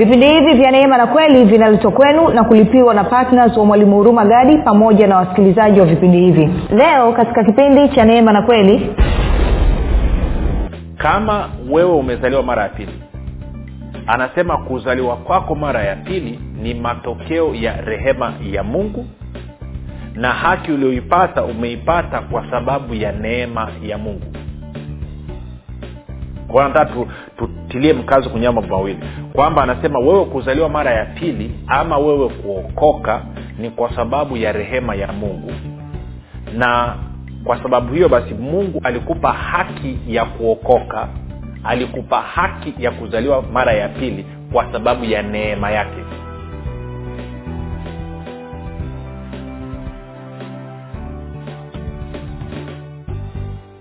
vipindi hivi vya neema na kweli vinaletwa kwenu na kulipiwa na ptns wa mwalimu huruma gadi pamoja na wasikilizaji wa vipindi hivi. Leo katika kipindi cha neema na kweli kama wewe umezaliwa mara ya pili anasema kuzaliwa kwako mara ya pili ni matokeo ya rehema ya mungu na haki ulioipata umeipata kwa sababu ya neema ya mungu. Nataka tutilie mkazo kwenye mambo mawili. Kwamba anasema wewe kuzaliwa mara ya pili ama wewe kuokoka ni kwa sababu ya rehema ya mungu. Na kwa sababu hiyo basi mungu alikupa haki ya kuokoka alikupa haki ya kuzaliwa mara ya pili kwa sababu ya neema yake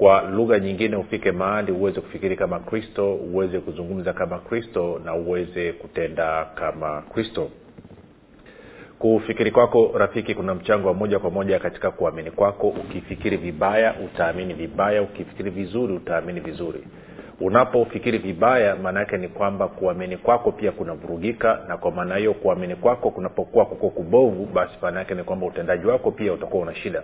kwa lugha nyingine ufike mahali uweze kufikiri kama kristo uweze kuzungumza kama kristo na uweze kutenda kama kristo. Kufikiri kwako rafiki kuna mchango wa moja kwa moja katika kuamini kwako. Ukifikiri vibaya utaamini vibaya. Ukifikiri vizuri utaamini vizuri. Unapofikiri vibaya maana yake ni kwamba kuamini kwako pia kunavurugika na kwa maana hiyo kuamini kwako kunapokuwa kuko kubovu basi maana yake ni kwamba utendaji wako pia utakuwa una shida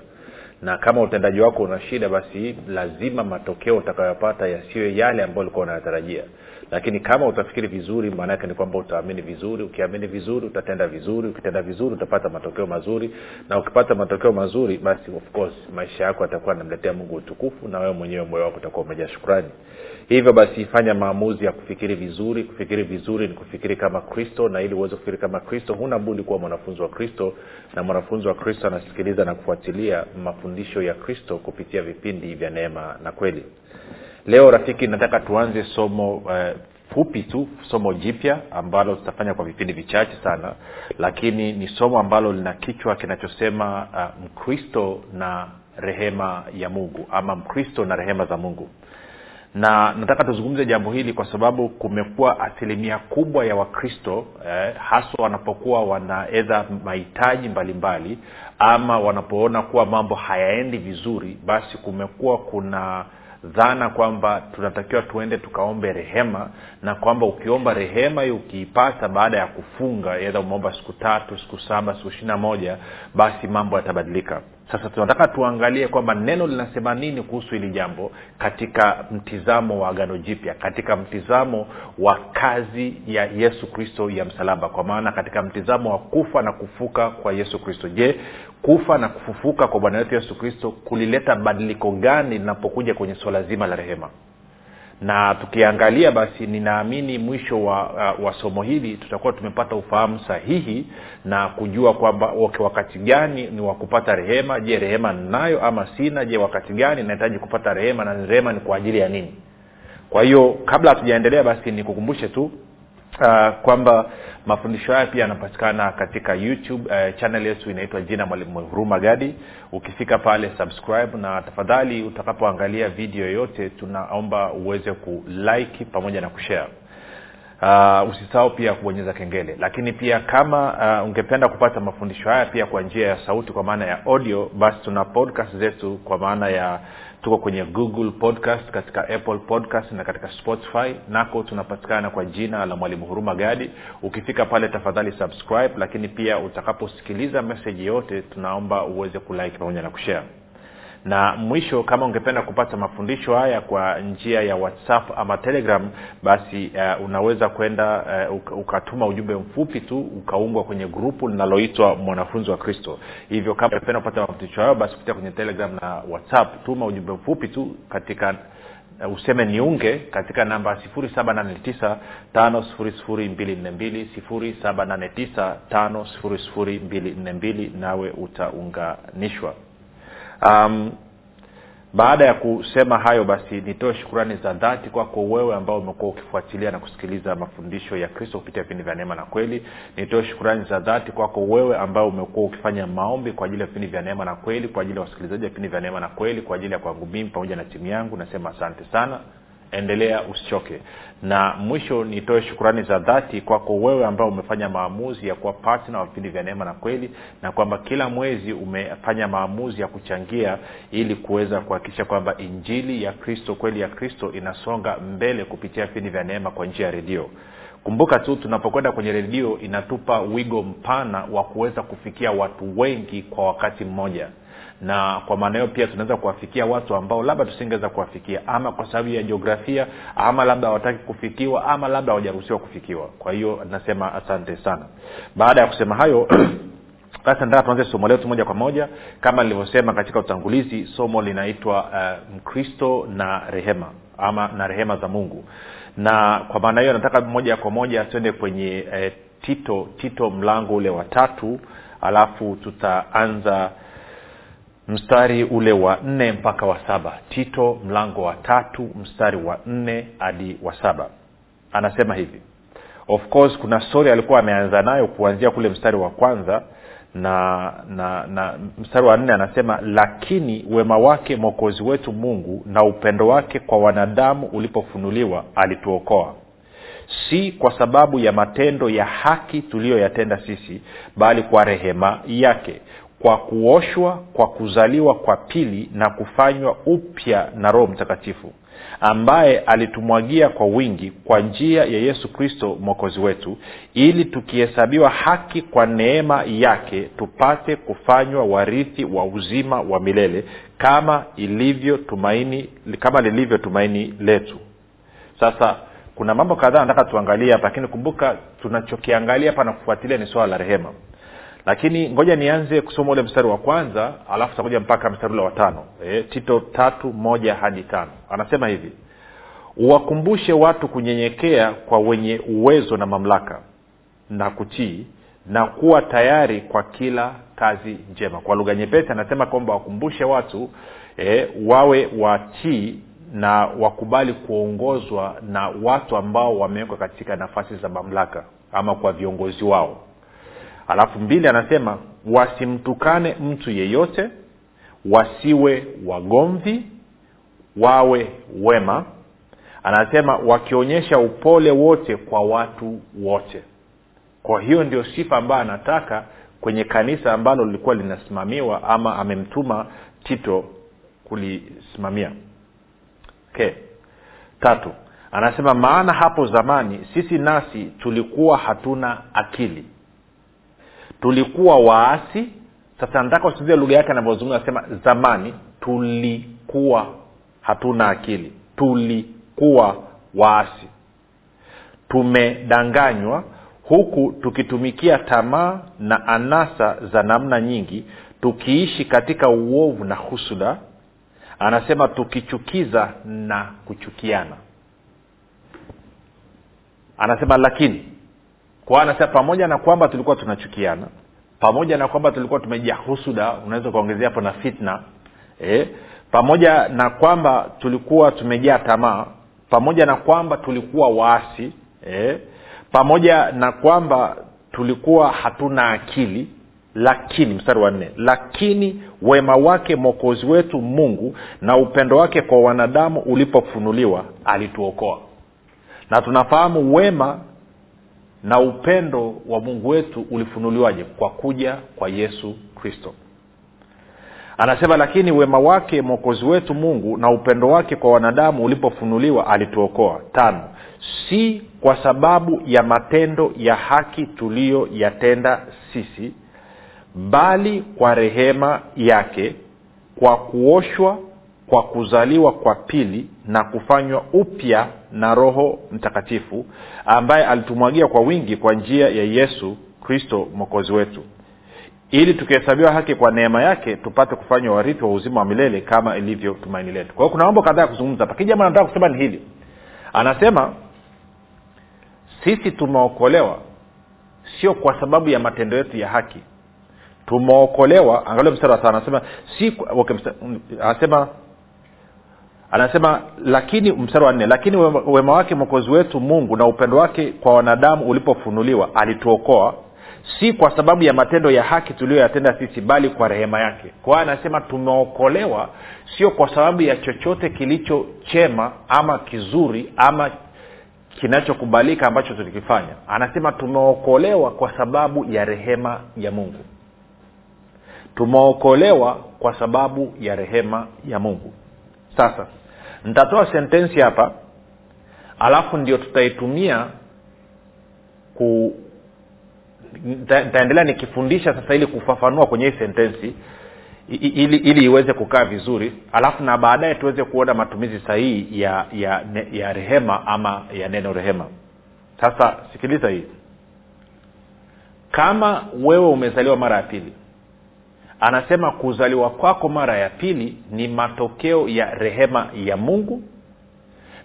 na kama utendaji wako una shida basi lazima matokeo utakayopata yasiwe yale ambayo ulikuwa unayatarajia. Lakini kama utafikiri vizuri maanaake ni kwamba utaamini vizuri. Ukiamini vizuri utatenda vizuri. Ukitenda vizuri utapata matokeo mazuri. Na ukipata matokeo mazuri basi of course maisha yako yatakuwa anamletea mungu utukufu na wewe mwenyewe moyo wako utakuwa umejaa shukrani hivyo basi fanya maamuzi ya kufikiri vizuri. Kufikiri vizuri ni kufikiri kama kristo na ili uweze kufikiri kama kristo huna budi kuwa mwanafunzi wa kristo. Na mwanafunzi wa kristo anasikiliza na kufuatilia mafundisho ya kristo kupitia vipindi vya neema na kweli. Leo rafiki nataka tuanze somo eh, fupi tu somo jipya ambalo tutafanya kwa vipindi vichache sana. Lakini ni somo ambalo lina kichwa kinachosema uh, mkristo na rehema ya mungu ama mkristo na rehema za mungu na nataka tuzungumze jambo hili kwa sababu kumekuwa asilimia kubwa ya wakristo eh, haswa wanapokuwa wana edha mahitaji mbalimbali ama wanapoona kuwa mambo hayaendi vizuri basi kumekuwa kuna dhana kwamba tunatakiwa tuende tukaombe rehema na kwamba ukiomba rehema hiyo ukiipata baada ya kufunga edha umeomba siku tatu siku saba siku ishiri na moja basi mambo yatabadilika sasa tunataka tuangalie kwamba neno linasema nini kuhusu hili jambo katika mtizamo wa agano jipya katika mtizamo wa kazi ya yesu kristo ya msalaba. Kwa maana katika mtizamo wa kufa na kufuka kwa yesu kristo. Je kufa na kufufuka kwa bwana wetu yesu kristo kulileta badiliko gani linapokuja kwenye suala zima la rehema na tukiangalia basi ninaamini mwisho wa, uh, wa somo hili tutakuwa tumepata ufahamu sahihi na kujua kwamba okay, wakati gani ni wa kupata rehema. Je rehema ninayo ama sina? Je wakati gani nahitaji kupata rehema na rehema ni kwa ajili ya nini? Kwa hiyo kabla hatujaendelea basi nikukumbushe tu uh, kwamba mafundisho haya pia yanapatikana katika youtube uh, channel yetu inaitwa jina mwalimu huruma gadi. Ukifika pale subscribe na tafadhali utakapoangalia video yoyote tunaomba uweze kulike pamoja na kushare. Uh, usisahau pia kubonyeza kengele. Lakini pia kama uh, ungependa kupata mafundisho haya pia kwa njia ya sauti kwa maana ya audio basi tuna podcast zetu kwa maana ya tuko kwenye google podcast katika apple podcast na katika spotify. Nako tunapatikana kwa jina la mwalimu huruma gadi. Ukifika pale tafadhali subscribe lakini pia utakaposikiliza meseji yote tunaomba uweze kulike pamoja na kushare na mwisho kama ungependa kupata mafundisho haya kwa njia ya whatsapp ama telegram basi uh, unaweza kwenda uh, ukatuma ujumbe mfupi tu ukaungwa kwenye grupu linaloitwa mwanafunzi wa kristo. Hivyo kama ungependa kupata mafundisho hayo basi kupitia kwenye telegram na whatsapp tuma ujumbe mfupi tu katika uh, useme niunge katika namba 789 5242 789 5242 nawe utaunganishwa um, baada ya kusema hayo basi nitoe shukurani za dhati kwako wewe ambao umekuwa ukifuatilia na kusikiliza mafundisho ya kristo kupitia vipindi vya neema na kweli. Nitoe shukurani za dhati kwako wewe ambao umekuwa ukifanya maombi kwa ajili ya vipindi vya neema na kweli kwa ajili ya wasikilizaji wa vipindi vya neema na kweli kwa ajili ya kwangu mimi pamoja na timu yangu. Nasema asante sana endelea usichoke. Na mwisho nitoe shukurani za dhati kwako wewe ambao umefanya maamuzi ya kuwa patna wa vipindi vya neema na kweli na kwamba kila mwezi umefanya maamuzi ya kuchangia ili kuweza kuhakikisha kwamba injili ya kristo kweli ya kristo inasonga mbele kupitia vipindi vya neema kwa njia ya redio. Kumbuka tu tunapokwenda kwenye redio inatupa wigo mpana wa kuweza kufikia watu wengi kwa wakati mmoja na kwa maana hiyo pia tunaweza kuwafikia watu ambao labda tusingeweza kuwafikia ama kwa sababu ya jiografia ama labda hawataki kufikiwa ama labda hawajaruhusiwa kufikiwa. Kwa hiyo nasema asante sana. Baada ya kusema hayo sasa nataka tuanze somo letu moja kwa moja. Kama nilivyosema katika utangulizi somo linaitwa uh, mkristo na rehema ama na rehema za mungu. Na kwa maana hiyo nataka moja kwa moja tuende kwenye uh, tito tito mlango ule wa tatu alafu tutaanza mstari ule wa nne mpaka wa saba. Tito mlango wa tatu mstari wa nne hadi wa saba. Anasema hivi. Of course kuna story alikuwa ameanza nayo kuanzia kule mstari wa kwanza na na na mstari wa nne anasema lakini wema wake mwokozi wetu mungu na upendo wake kwa wanadamu ulipofunuliwa alituokoa. Si kwa sababu ya matendo ya haki tuliyoyatenda sisi bali kwa rehema yake kwa kuoshwa kwa kuzaliwa kwa pili na kufanywa upya na roho mtakatifu ambaye alitumwagia kwa wingi kwa njia ya yesu kristo mwokozi wetu ili tukihesabiwa haki kwa neema yake tupate kufanywa warithi wa uzima wa milele kama ilivyo tumaini kama lilivyo tumaini letu. Sasa kuna mambo kadhaa nataka tuangalie hapa lakini kumbuka tunachokiangalia hapa na kufuatilia ni swala la rehema lakini ngoja nianze kusoma ule mstari wa kwanza alafu takuja mpaka mstari ule wa tano. E, tito tatu moja hadi tano. Anasema hivi uwakumbushe watu kunyenyekea kwa wenye uwezo na mamlaka na kutii na kuwa tayari kwa kila kazi njema. Kwa lugha nyepesi anasema kwamba wakumbushe watu e, wawe watii na wakubali kuongozwa na watu ambao wamewekwa katika nafasi za mamlaka ama kwa viongozi wao alafu mbili anasema wasimtukane mtu yeyote wasiwe wagomvi wawe wema. Anasema wakionyesha upole wote kwa watu wote. Kwa hiyo ndio sifa ambayo anataka kwenye kanisa ambalo lilikuwa linasimamiwa ama amemtuma tito kulisimamia. Okay. tatu anasema maana hapo zamani sisi nasi tulikuwa hatuna akili tulikuwa waasi. Sasa nataka usikizie lugha yake anavyozungumza anasema zamani tulikuwa hatuna akili. Tulikuwa waasi. Tumedanganywa huku tukitumikia tamaa na anasa za namna nyingi tukiishi katika uovu na husuda anasema tukichukiza na kuchukiana. Anasema lakini kwa anasema pamoja na kwamba tulikuwa tunachukiana pamoja na kwamba tulikuwa tumejaa husuda unaweza ukaongezea hapo na fitna e, pamoja na kwamba tulikuwa tumejaa tamaa pamoja na kwamba tulikuwa waasi e, pamoja na kwamba tulikuwa hatuna akili lakini mstari wa nne lakini wema wake mwokozi wetu mungu na upendo wake kwa wanadamu ulipofunuliwa alituokoa. Na tunafahamu wema na upendo wa mungu wetu ulifunuliwaje? Kwa kuja kwa yesu kristo. Anasema lakini wema wake mwokozi wetu mungu na upendo wake kwa wanadamu ulipofunuliwa alituokoa. Tano si kwa sababu ya matendo ya haki tuliyoyatenda sisi bali kwa rehema yake kwa kuoshwa kwa kuzaliwa kwa pili na kufanywa upya na roho mtakatifu ambaye alitumwagia kwa wingi kwa njia ya yesu kristo mwokozi wetu. Ili tukihesabiwa haki kwa neema yake tupate kufanywa warithi wa uzima wa milele kama ilivyo tumaini letu. Kwa hiyo kuna mambo kadhaa ya kuzungumza nataka kusema ni hili. Anasema sisi tumeokolewa sio kwa sababu ya matendo yetu ya haki. Tumeokolewa angalia mstari wa saa anasema si okay, anasema anasema lakini mstari wa nne lakini wema, wake mwokozi wetu mungu na upendo wake kwa wanadamu ulipofunuliwa alituokoa si kwa sababu ya matendo ya haki tuliyoyatenda sisi bali kwa rehema yake. Kwa anasema tumeokolewa sio kwa sababu ya chochote kilicho chema ama kizuri ama kinachokubalika ambacho tulikifanya. Anasema tumeokolewa kwa sababu ya rehema ya mungu. Tumeokolewa kwa sababu ya rehema ya mungu sasa nitatoa sentensi hapa alafu ndio tutaitumia ku nitaendelea nikifundisha sasa ili kufafanua kwenye hii sentensi ili ili iweze kukaa vizuri alafu na baadaye tuweze kuona matumizi sahihi ya ya ya rehema ama ya neno rehema. Sasa sikiliza hii. Kama wewe umezaliwa mara ya pili anasema kuzaliwa kwako mara ya pili ni matokeo ya rehema ya mungu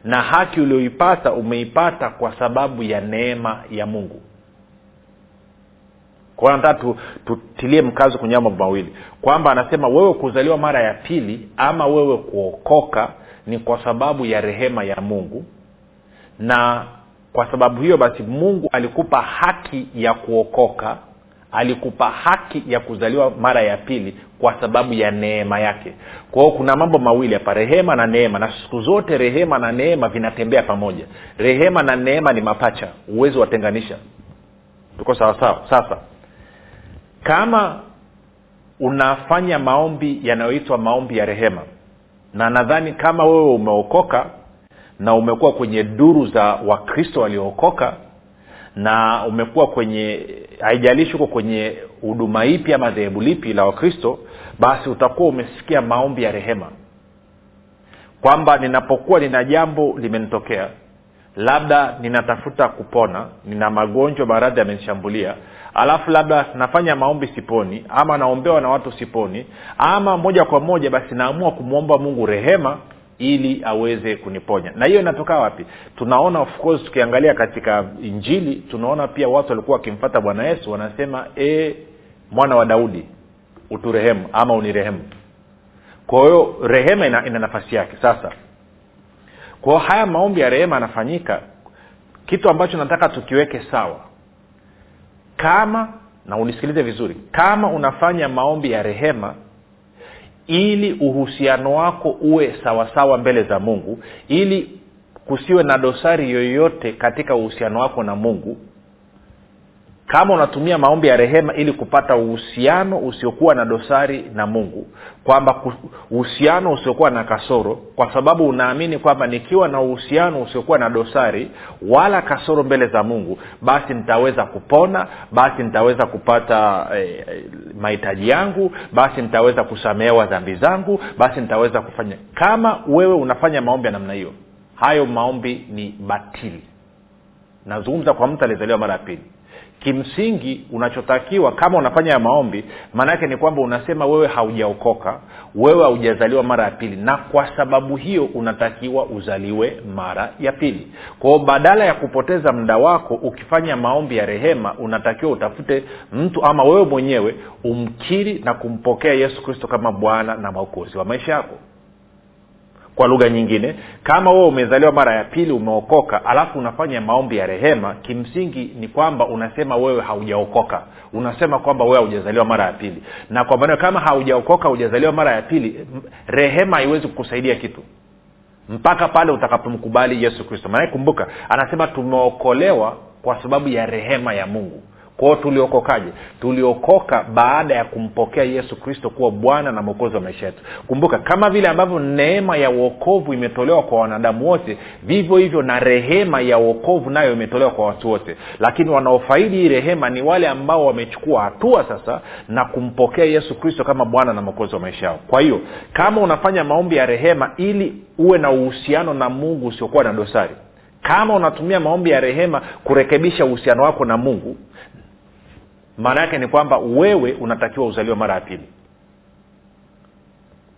na haki ulioipata umeipata kwa sababu ya neema ya mungu. Kwa nataka tutilie mkazo kwenye mambo mawili. Kwamba anasema wewe kuzaliwa mara ya pili ama wewe kuokoka ni kwa sababu ya rehema ya mungu. Na kwa sababu hiyo basi mungu alikupa haki ya kuokoka alikupa haki ya kuzaliwa mara ya pili kwa sababu ya neema yake. Kwa hiyo kuna mambo mawili hapa rehema na neema. Na siku zote rehema na neema vinatembea pamoja. Rehema na neema ni mapacha uwezi watenganisha. Tuko sawasawa sasa kama unafanya maombi yanayoitwa maombi ya rehema na nadhani kama wewe umeokoka na umekuwa kwenye duru za wakristo waliookoka na umekuwa kwenye haijalishi huko kwenye huduma ipi ama dhehebu lipi la wakristo basi utakuwa umesikia maombi ya rehema. Kwamba ninapokuwa nina jambo limenitokea labda ninatafuta kupona nina magonjwa maradhi yamenishambulia alafu labda nafanya maombi siponi ama naombewa na watu siponi ama moja kwa moja basi naamua kumwomba mungu rehema ili aweze kuniponya. Na hiyo inatoka wapi? Tunaona of course tukiangalia katika injili tunaona pia watu walikuwa wakimfata bwana yesu wanasema e mwana wa daudi uturehemu ama unirehemu. Kwa hiyo rehema ina, ina nafasi yake. Sasa kwao haya maombi ya rehema yanafanyika kitu ambacho nataka tukiweke sawa kama na unisikilize vizuri kama unafanya maombi ya rehema ili uhusiano wako uwe sawasawa mbele za mungu ili kusiwe na dosari yoyote katika uhusiano wako na mungu kama unatumia maombi ya rehema ili kupata uhusiano usiokuwa na dosari na mungu kwamba uhusiano usiokuwa na kasoro kwa sababu unaamini kwamba nikiwa na uhusiano usiokuwa na dosari wala kasoro mbele za mungu basi nitaweza kupona basi nitaweza kupata eh, mahitaji yangu basi nitaweza kusamehewa dhambi zangu basi nitaweza kufanya. Kama wewe unafanya maombi ya namna hiyo hayo maombi ni batili. Nazungumza kwa mtu aliyezaliwa mara ya pili kimsingi unachotakiwa kama unafanya ya maombi maanaake ni kwamba unasema wewe haujaokoka wewe haujazaliwa mara ya pili na kwa sababu hiyo unatakiwa uzaliwe mara ya pili. Kwao badala ya kupoteza muda wako ukifanya maombi ya rehema unatakiwa utafute mtu ama wewe mwenyewe umkiri na kumpokea yesu kristo kama bwana na mwokozi wa maisha yako kwa lugha nyingine kama wewe umezaliwa mara ya pili umeokoka alafu unafanya maombi ya rehema kimsingi ni kwamba unasema wewe haujaokoka. Unasema kwamba wewe haujazaliwa mara ya pili. Na kwa maana kama haujaokoka hujazaliwa mara ya pili rehema haiwezi kukusaidia kitu. Mpaka pale utakapomkubali yesu kristo. Maanake kumbuka anasema tumeokolewa kwa sababu ya rehema ya mungu kwao tuliokokaje? Tuliokoka baada ya kumpokea yesu kristo kuwa bwana na mwokozi wa maisha yetu. Kumbuka kama vile ambavyo neema ya uokovu imetolewa kwa wanadamu wote vivyo hivyo na rehema ya uokovu nayo imetolewa kwa watu wote. Lakini wanaofaidi hii rehema ni wale ambao wamechukua hatua sasa na kumpokea yesu kristo kama bwana na mwokozi wa maisha yao. Kwa hiyo kama unafanya maombi ya rehema ili uwe na uhusiano na mungu usiokuwa na dosari kama unatumia maombi ya rehema kurekebisha uhusiano wako na mungu maana yake ni kwamba wewe unatakiwa uzaliwe mara ya pili.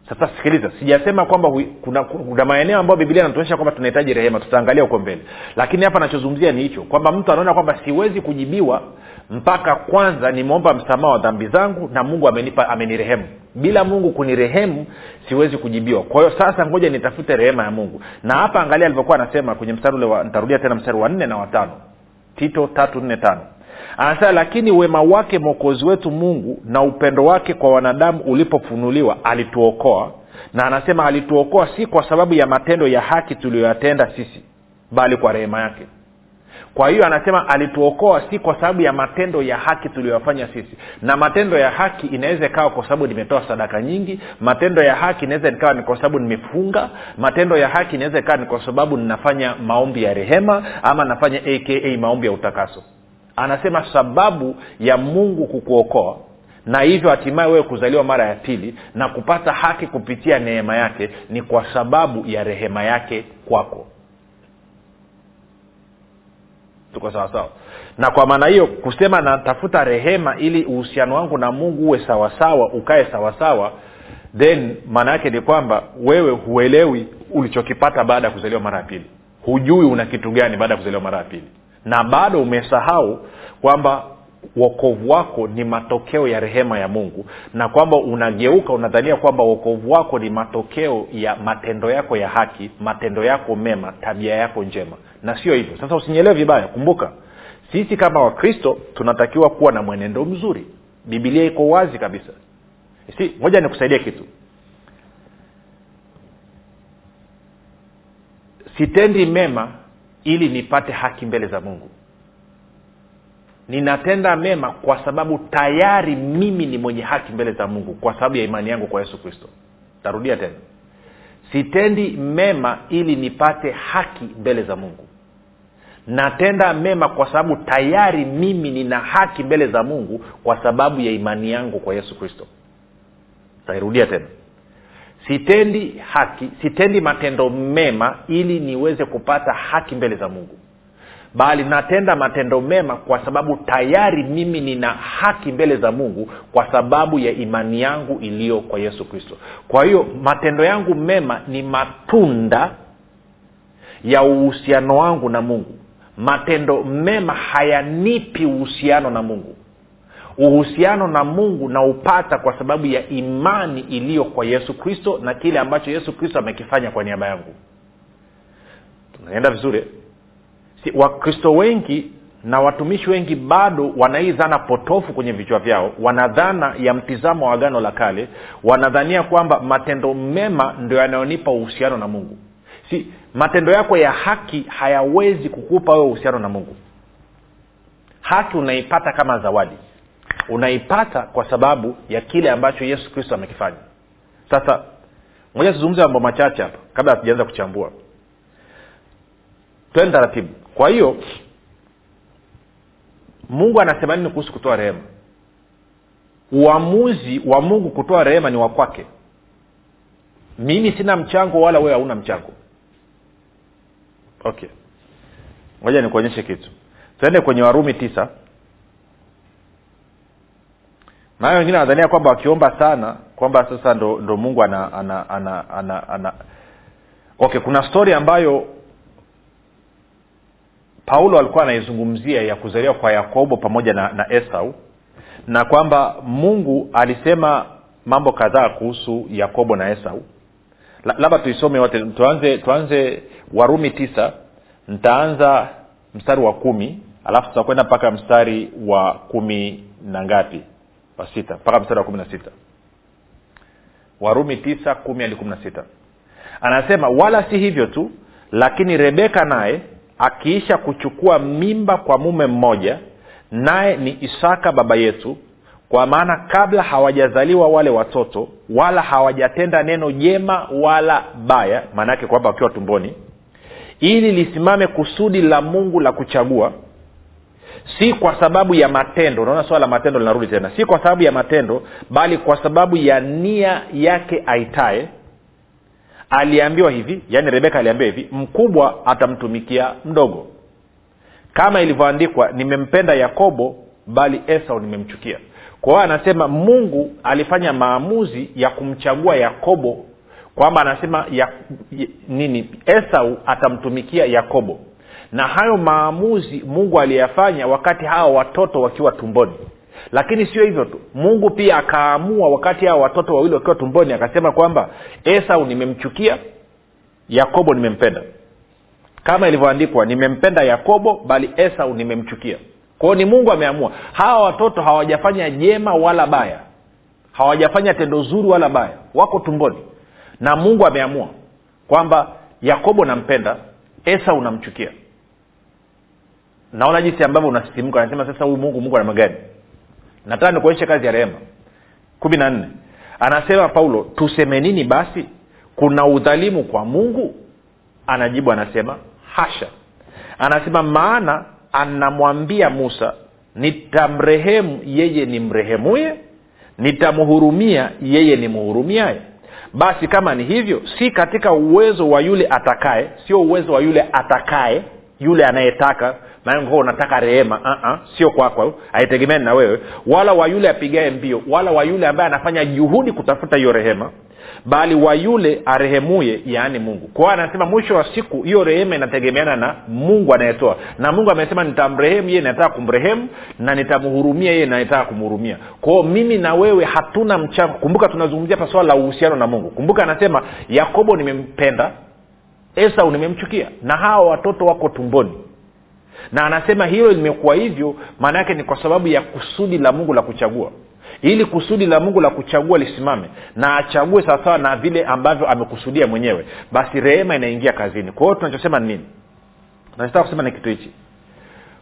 Sasa sikiliza sijasema kwamba hui, kuna, kuna maeneo ambayo biblia inatuonyesha kwamba tunahitaji rehema tutaangalia huko mbele. Lakini hapa nachozungumzia ni hicho kwamba mtu anaona kwamba siwezi kujibiwa mpaka kwanza nimeomba msamaha wa dhambi zangu na mungu amenipa amenirehemu. Bila mungu kunirehemu siwezi kujibiwa. Kwa hiyo sasa ngoja nitafute rehema ya mungu. Na hapa angalia alivyokuwa anasema kwenye mstari ule nitarudia tena mstari wa nne na watano tito tatu nne tano anasema lakini wema wake mwokozi wetu mungu na upendo wake kwa wanadamu ulipofunuliwa alituokoa. Na anasema alituokoa si kwa sababu ya matendo ya haki tuliyoyatenda sisi bali kwa rehema yake. Kwa hiyo anasema alituokoa si kwa sababu ya matendo ya haki tuliyoyafanya sisi. Na matendo ya haki inaweza ikawa kwa sababu nimetoa sadaka nyingi matendo ya haki inaweza ikawa ni kwa sababu nimefunga matendo ya haki inaweza ikawa ni kwa sababu ninafanya maombi ya rehema ama nafanya aka maombi ya utakaso anasema sababu ya mungu kukuokoa na hivyo hatimaye wewe kuzaliwa mara ya pili na kupata haki kupitia neema yake ni kwa sababu ya rehema yake kwako. Tuko sawasawa na kwa maana hiyo kusema natafuta rehema ili uhusiano wangu na mungu uwe sawasawa ukae sawasawa then maana yake ni kwamba wewe huelewi ulichokipata baada ya kuzaliwa mara ya pili. Hujui una kitu gani baada ya kuzaliwa mara ya pili na bado umesahau kwamba wokovu wako ni matokeo ya rehema ya mungu na kwamba unageuka unadhania kwamba wokovu wako ni matokeo ya matendo yako ya haki matendo yako mema tabia yako njema. Na sio hivyo. Sasa usinyelewe vibaya. Kumbuka sisi kama wakristo tunatakiwa kuwa na mwenendo mzuri. Bibilia iko wazi kabisa. Si moja nikusaidia kitu. Sitendi mema ili nipate haki mbele za mungu. Ninatenda mema kwa sababu tayari mimi ni mwenye haki mbele za mungu kwa sababu ya imani yangu kwa yesu kristo. Tarudia tena. Sitendi mema ili nipate haki mbele za mungu. Natenda mema kwa sababu tayari mimi nina haki mbele za mungu kwa sababu ya imani yangu kwa yesu kristo. Tairudia tena sitendi haki sitendi matendo mema ili niweze kupata haki mbele za mungu. Bali natenda matendo mema kwa sababu tayari mimi nina haki mbele za mungu kwa sababu ya imani yangu iliyo kwa yesu kristo. Kwa hiyo matendo yangu mema ni matunda ya uhusiano wangu na mungu. Matendo mema hayanipi uhusiano na mungu uhusiano na mungu naupata kwa sababu ya imani iliyo kwa yesu kristo na kile ambacho yesu kristo amekifanya kwa niaba yangu. Tunaenda vizuri. Si, wakristo wengi na watumishi wengi bado wana hii dhana potofu kwenye vichwa vyao. Wana dhana ya mtizamo wa agano la kale. Wanadhania kwamba matendo mema ndio yanayonipa uhusiano na mungu. Si matendo yako ya haki hayawezi kukupa wewe uhusiano na mungu. Haki unaipata kama zawadi unaipata kwa sababu ya kile ambacho yesu kristo amekifanya. Sasa moja tuzungumze mambo machache hapa kabla hatujaanza kuchambua. Twende taratibu. Kwa hiyo mungu anasema nini kuhusu kutoa rehema? Uamuzi wa mungu kutoa rehema ni wa kwake. Mimi sina mchango wala wewe hauna mchango. Okay. Moja nikuonyeshe kitu. Tuende kwenye warumi tisa nayo wengine wanadhania kwamba wakiomba sana kwamba sasa ndo, ndo mungu ana ana ana ana, ana. okay kuna stori ambayo paulo alikuwa anaizungumzia ya kuzaliwa kwa yakobo pamoja na, na esau na kwamba mungu alisema mambo kadhaa kuhusu yakobo na esau labda tuisome wote tuanze tuanze warumi tisa ntaanza mstari wa kumi alafu tutakwenda mpaka mstari wa kumi na ngapi mpaka mstari wa kumi na sita warumi tisa kumi hadi kumi na sita anasema wala si hivyo tu lakini rebeka naye akiisha kuchukua mimba kwa mume mmoja naye ni isaka baba yetu kwa maana kabla hawajazaliwa wale watoto wala hawajatenda neno jema wala baya maana yake kwamba wakiwa tumboni ili lisimame kusudi la mungu la kuchagua si kwa sababu ya matendo unaona swala la matendo linarudi tena. Si kwa sababu ya matendo bali kwa sababu ya nia yake aitae aliambiwa hivi yaani rebeka aliambiwa hivi mkubwa atamtumikia mdogo. Kama ilivyoandikwa nimempenda yakobo bali esau nimemchukia. Kwa hiyo anasema mungu alifanya maamuzi ya kumchagua yakobo kwamba anasema ya, nini? Esau atamtumikia yakobo na hayo maamuzi mungu aliyafanya wakati hawa watoto wakiwa tumboni. Lakini sio hivyo tu. Mungu pia akaamua wakati hawa watoto wawili wakiwa tumboni akasema kwamba esau nimemchukia yakobo nimempenda. Kama ilivyoandikwa nimempenda yakobo bali esau nimemchukia. Kwao ni mungu ameamua. Hawa watoto hawajafanya jema wala baya. Hawajafanya tendo zuri wala baya. Wako tumboni. Na mungu ameamua kwamba yakobo nampenda esau namchukia naona jinsi ambavyo unasisimka. Anasema sasa huyu mungu mungu gani nataka nikuonyeshe kazi ya rehema. Kumi na nne. Anasema paulo tuseme nini basi? Kuna udhalimu kwa mungu? Anajibu anasema hasha. Anasema maana anamwambia musa nitamrehemu yeye ni mrehemuye nitamhurumia yeye ni mhurumiaye basi kama ni hivyo si katika uwezo wa yule atakaye sio uwezo wa yule atakaye yule anayetaka maana unataka rehema. Uh-uh, sio kwako. Haitegemeani na wewe. Wala wa yule apigae mbio wala wa yule ambaye anafanya juhudi kutafuta hiyo rehema bali wa yule arehemuye yaani mungu. Kwao anasema mwisho wa siku hiyo rehema inategemeana na mungu anayetoa. Na mungu amesema nitamrehemu yeye nataka kumrehemu na nitamhurumia yeye nataka kumhurumia. Kwao mimi na wewe hatuna mchango. Kumbuka tunazungumzia hapa la uhusiano na mungu. Kumbuka anasema yakobo nimempenda esau nimemchukia na hawa watoto wako tumboni na anasema hilo limekuwa hivyo maana yake ni kwa sababu ya kusudi la mungu la kuchagua. Ili kusudi la mungu la kuchagua lisimame na achague sawasawa na vile ambavyo amekusudia mwenyewe basi rehema inaingia kazini. Kwa hiyo tunachosema ni nini? Nachotaka kusema ni kitu hichi.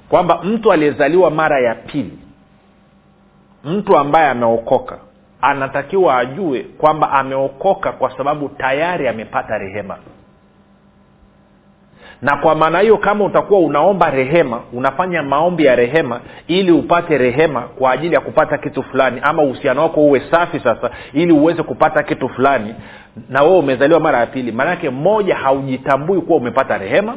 Kwamba mtu aliyezaliwa mara ya pili mtu ambaye ameokoka anatakiwa ajue kwamba ameokoka kwa sababu tayari amepata rehema na kwa maana hiyo kama utakuwa unaomba rehema unafanya maombi ya rehema ili upate rehema kwa ajili ya kupata kitu fulani ama uhusiano wako uwe safi sasa ili uweze kupata kitu fulani na wewe umezaliwa mara ya pili maanake moja haujitambui kuwa umepata rehema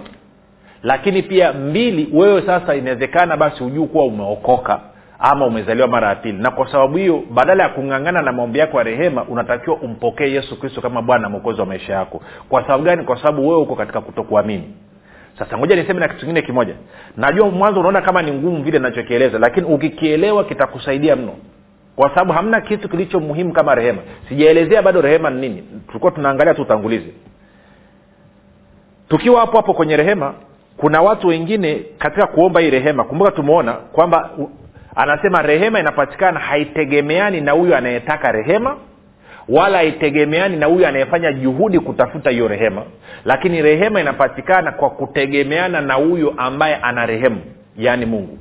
lakini pia mbili wewe sasa inawezekana basi hujuu kuwa umeokoka ama umezaliwa mara ya pili. Na kwa sababu hiyo badala ya kung'ang'ana na maombi yako ya rehema unatakiwa umpokee yesu kristo kama bwana mwokozi wa maisha yako. Kwa sababu gani? Kwa sababu wewe uko katika kutokuamini sasa ngoja niseme na kitu kingine kimoja. Najua mwanzo unaona kama ni ngumu vile nachokieleza lakini ukikielewa kitakusaidia mno. Kwa sababu hamna kitu kilicho muhimu kama rehema. Sijaelezea bado rehema ni nini. Tulikuwa tunaangalia tu utangulizi. Tukiwa hapo hapo kwenye rehema kuna watu wengine katika kuomba hii rehema. Kumbuka tumeona kwamba anasema rehema inapatikana haitegemeani na huyu anayetaka rehema wala haitegemeani na huyu anayefanya juhudi kutafuta hiyo rehema. Lakini rehema inapatikana kwa kutegemeana na huyo ambaye ana rehemu yaani mungu.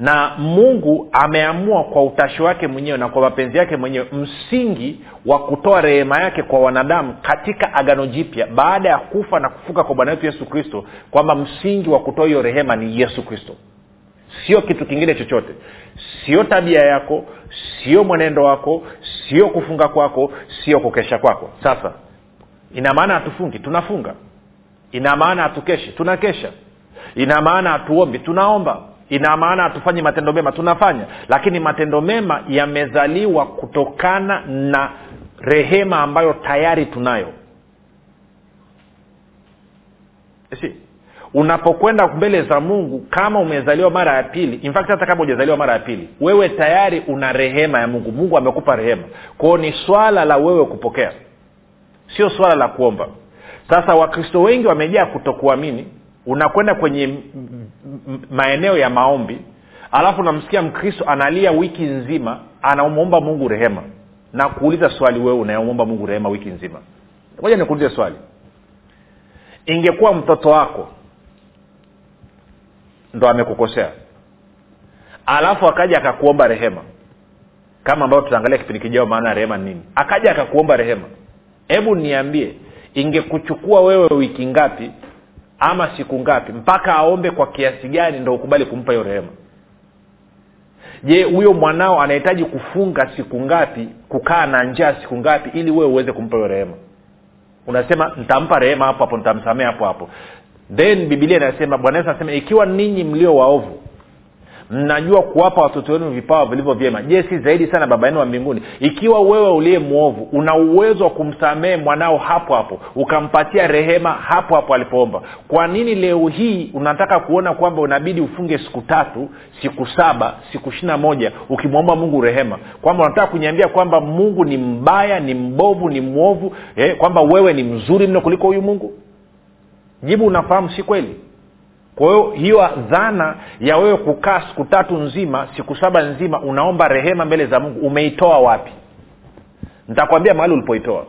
Na mungu ameamua kwa utashi wake mwenyewe na kwa mapenzi yake mwenyewe msingi wa kutoa rehema yake kwa wanadamu katika agano jipya baada ya kufa na kufuka kwa bwana wetu yesu kristo kwamba msingi wa kutoa hiyo rehema ni yesu kristo sio kitu kingine chochote. Sio tabia yako sio mwenendo wako sio kufunga kwako sio kukesha kwako. Sasa ina maana hatufungi? Tunafunga. Ina maana hatukeshi? Tunakesha. Ina maana hatuombi? Tunaomba. Ina maana hatufanyi matendo mema? Tunafanya. Lakini matendo mema yamezaliwa kutokana na rehema ambayo tayari tunayo. Si unapokwenda mbele za mungu kama umezaliwa mara ya pili in fact hata kama ujazaliwa mara ya pili wewe tayari una rehema ya mungu. Mungu amekupa rehema. Kwao ni swala la wewe kupokea. Sio swala la kuomba. Sasa wakristo wengi wamejaa kutokuamini. Unakwenda kwenye maeneo ya maombi alafu unamsikia mkristo analia wiki nzima anamwomba mungu rehema. Na kuuliza swali wewe unayomwomba mungu rehema wiki nzima? Moja nikuulize swali. Ingekuwa mtoto wako ndo amekukosea. Alafu akaja akakuomba rehema. Kama ambavyo tutaangalia kipindi kijao maana rehema ni nini. Akaja akakuomba rehema. Hebu niambie ingekuchukua wewe wiki ngapi ama siku ngapi mpaka aombe kwa kiasi gani ndo ukubali kumpa hiyo rehema? Je huyo mwanao anahitaji kufunga siku ngapi kukaa na njaa siku ngapi ili wewe uweze kumpa hiyo rehema? Unasema nitampa rehema hapo hapo nitamsamea hapo hapo then bibilia inasema bwana yesu anasema ikiwa ninyi mlio waovu mnajua kuwapa watoto wenu vipawa vilivyo vyema. Je si zaidi sana baba yenu wa mbinguni? Ikiwa wewe uliye mwovu una uwezo wa kumsamehe mwanao hapo hapo ukampatia rehema hapo hapo alipoomba. Kwa nini leo hii unataka kuona kwamba unabidi ufunge siku tatu siku saba siku ishiri moja ukimwomba mungu rehema? Kwamba unataka kuniambia kwamba mungu ni mbaya ni mbovu ni mwovu eh, kwamba wewe ni mzuri mno kuliko huyu mungu jibu unafahamu si kweli? Kwa hiyo hiyo dhana ya wewe kukaa siku tatu nzima siku saba nzima unaomba rehema mbele za mungu umeitoa wapi? Nitakwambia mahali ulipoitoa.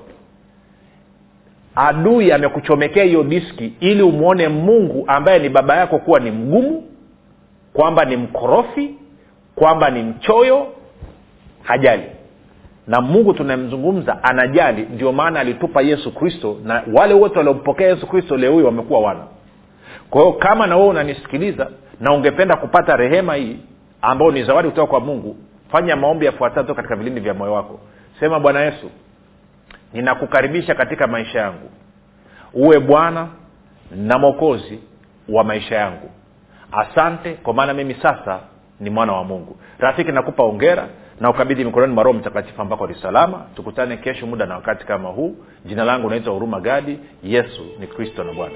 Adui amekuchomekea hiyo diski ili umwone mungu ambaye ni baba yako kuwa ni mgumu kwamba ni mkorofi kwamba ni mchoyo hajali na mungu tunayemzungumza anajali ndio maana alitupa yesu kristo na wale wote waliompokea yesu kristo leo huyo wamekuwa wana. Kwa hiyo kama na wewe unanisikiliza na ungependa kupata rehema hii ambayo ni zawadi kutoka kwa mungu fanya maombi yafuatato katika vilindi vya moyo wako. Sema bwana yesu ninakukaribisha katika maisha yangu. Uwe bwana na mwokozi wa maisha yangu. Asante kwa maana mimi sasa ni mwana wa mungu. Rafiki nakupa ongera na ukabidhi mikononi mwa roho mtakatifu ambako ni salama. Tukutane kesho muda na wakati kama huu. Jina langu unaitwa huruma gadi. Yesu ni kristo na bwana